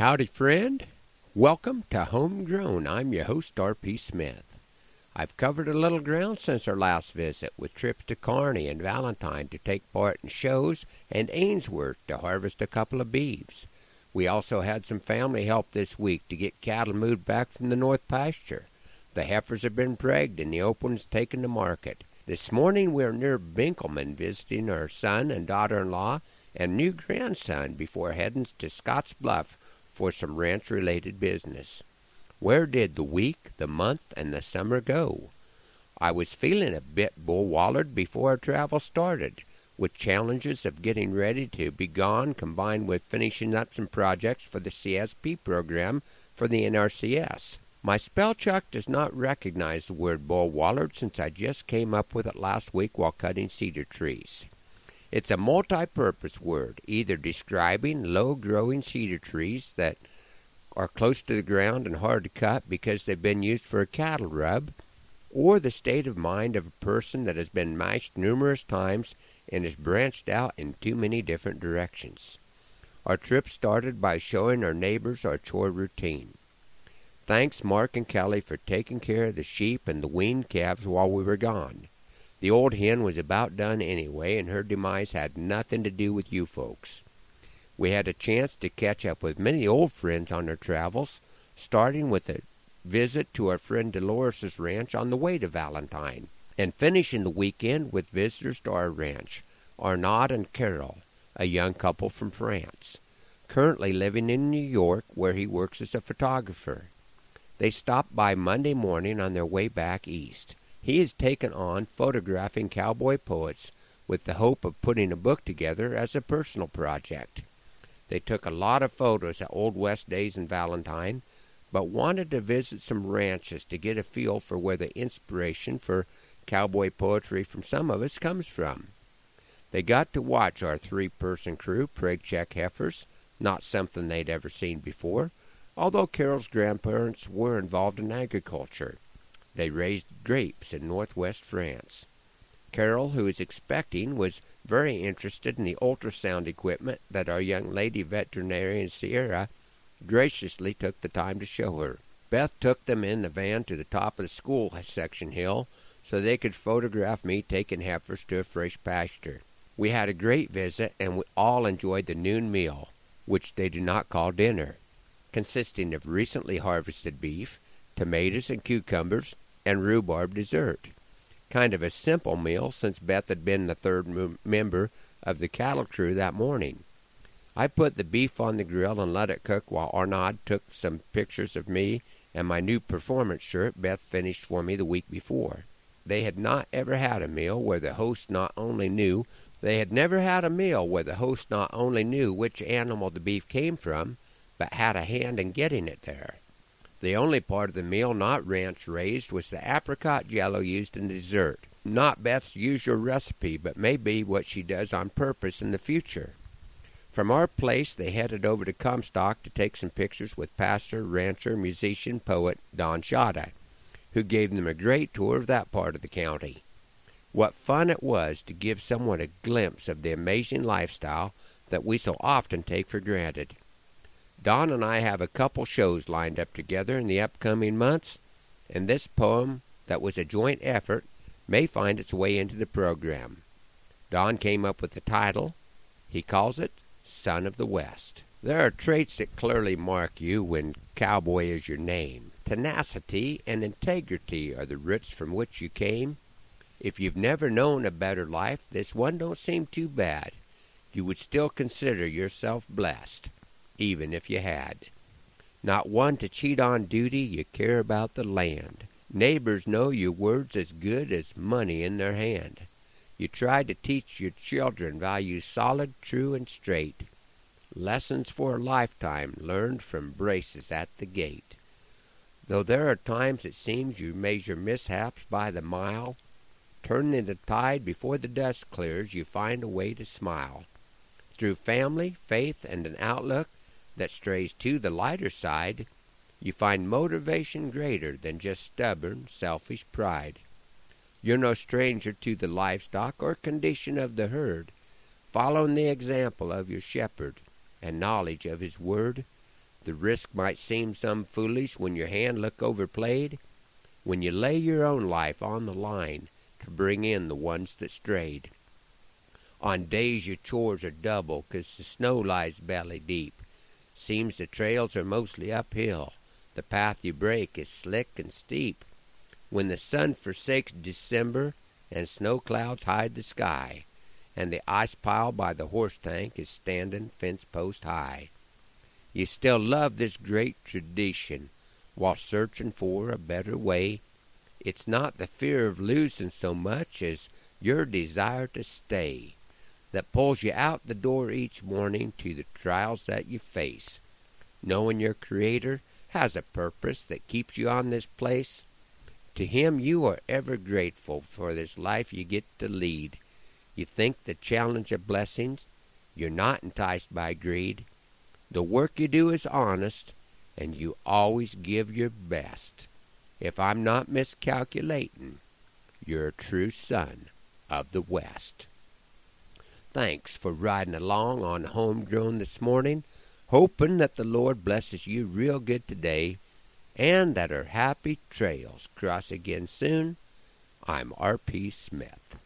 Howdy, friend. Welcome to Homegrown. I'm your host, R.P. Smith. I've covered a little ground since our last visit with trips to Kearney and Valentine to take part in shows and Ainsworth to harvest a couple of beeves. We also had some family help this week to get cattle moved back from the north pasture. The heifers have been pregged and the open ones taken to market. This morning we are near Benkelman visiting our son and daughter-in-law and new grandson before heading to Scotts Bluff for some ranch related business. Where did the week, the month, and the summer go? I was feeling a bit bull-wallered before our travel started, with challenges of getting ready to be gone combined with finishing up some projects for the CSP program for the NRCS. My spell check does not recognize the word bull-wallered since I just came up with it last week while cutting cedar trees. It's a multi-purpose word, either describing low-growing cedar trees that are close to the ground and hard to cut because they've been used for a cattle rub, or the state of mind of a person that has been mashed numerous times and is branched out in too many different directions. Our trip started by showing our neighbors our chore routine. Thanks Mark and Kelly for taking care of the sheep and the weaned calves while we were gone. The old hen was about done anyway, and her demise had nothing to do with you folks. We had a chance to catch up with many old friends on our travels, starting with a visit to our friend Dolores's ranch on the way to Valentine, and finishing the weekend with visitors to our ranch, Arnaud and Carol, a young couple from France, currently living in New York where he works as a photographer. They stopped by Monday morning on their way back east. He has taken on photographing cowboy poets with the hope of putting a book together as a personal project. They took a lot of photos at Old West Days in Valentine, but wanted to visit some ranches to get a feel for where the inspiration for cowboy poetry from some of us comes from. They got to watch our three person crew preg check heifers, not something they'd ever seen before, although Carol's grandparents were involved in agriculture. They raised grapes in northwest France. Carol, who was expecting, was very interested in the ultrasound equipment that our young lady veterinarian Sierra graciously took the time to show her. Beth took them in the van to the top of the school section hill so they could photograph me taking heifers to a fresh pasture. We had a great visit and we all enjoyed the noon meal, which they do not call dinner, consisting of recently harvested beef, tomatoes and cucumbers, and rhubarb dessert. Kind of a simple meal since Beth had been the third m- member of the cattle crew that morning. I put the beef on the grill and let it cook while Arnaud took some pictures of me and my new performance shirt Beth finished for me the week before. They had not ever had a meal where the host not only knew they had never had a meal where the host not only knew which animal the beef came from, but had a hand in getting it there. The only part of the meal not ranch raised was the apricot jello used in dessert. Not Beth's usual recipe, but may be what she does on purpose in the future. From our place, they headed over to Comstock to take some pictures with pastor, rancher, musician, poet Don Shada, who gave them a great tour of that part of the county. What fun it was to give someone a glimpse of the amazing lifestyle that we so often take for granted. Don and I have a couple shows lined up together in the upcoming months, and this poem, that was a joint effort, may find its way into the program. Don came up with the title. He calls it Son of the West. There are traits that clearly mark you when cowboy is your name. Tenacity and integrity are the roots from which you came. If you've never known a better life, this one don't seem too bad. You would still consider yourself blessed even if you had. Not one to cheat on duty, you care about the land. Neighbors know your word's as good as money in their hand. You try to teach your children values solid, true, and straight. Lessons for a lifetime learned from braces at the gate. Though there are times it seems you measure mishaps by the mile, turning the tide before the dust clears, you find a way to smile. Through family, faith, and an outlook, that strays to the lighter side, you find motivation greater than just stubborn, selfish pride. You're no stranger to the livestock or condition of the herd, following the example of your shepherd and knowledge of his word. The risk might seem some foolish when your hand look overplayed, when you lay your own life on the line to bring in the ones that strayed. On days your chores are double 'cause the snow lies belly deep. Seems the trails are mostly uphill. The path you break is slick and steep. When the sun forsakes December and snow clouds hide the sky, and the ice pile by the horse tank is standin' fence post high, you still love this great tradition while searchin' for a better way. It's not the fear of losin' so much as your desire to stay that pulls you out the door each morning to the trials that you face, knowing your Creator has a purpose that keeps you on this place. To Him you are ever grateful for this life you get to lead. You think the challenge of blessings, you're not enticed by greed. The work you do is honest, and you always give your best. If I'm not miscalculatin', you're a true son of the West. Thanks for riding along on Homegrown this morning, hoping that the Lord blesses you real good today and that our happy trails cross again soon. I'm R.P. Smith.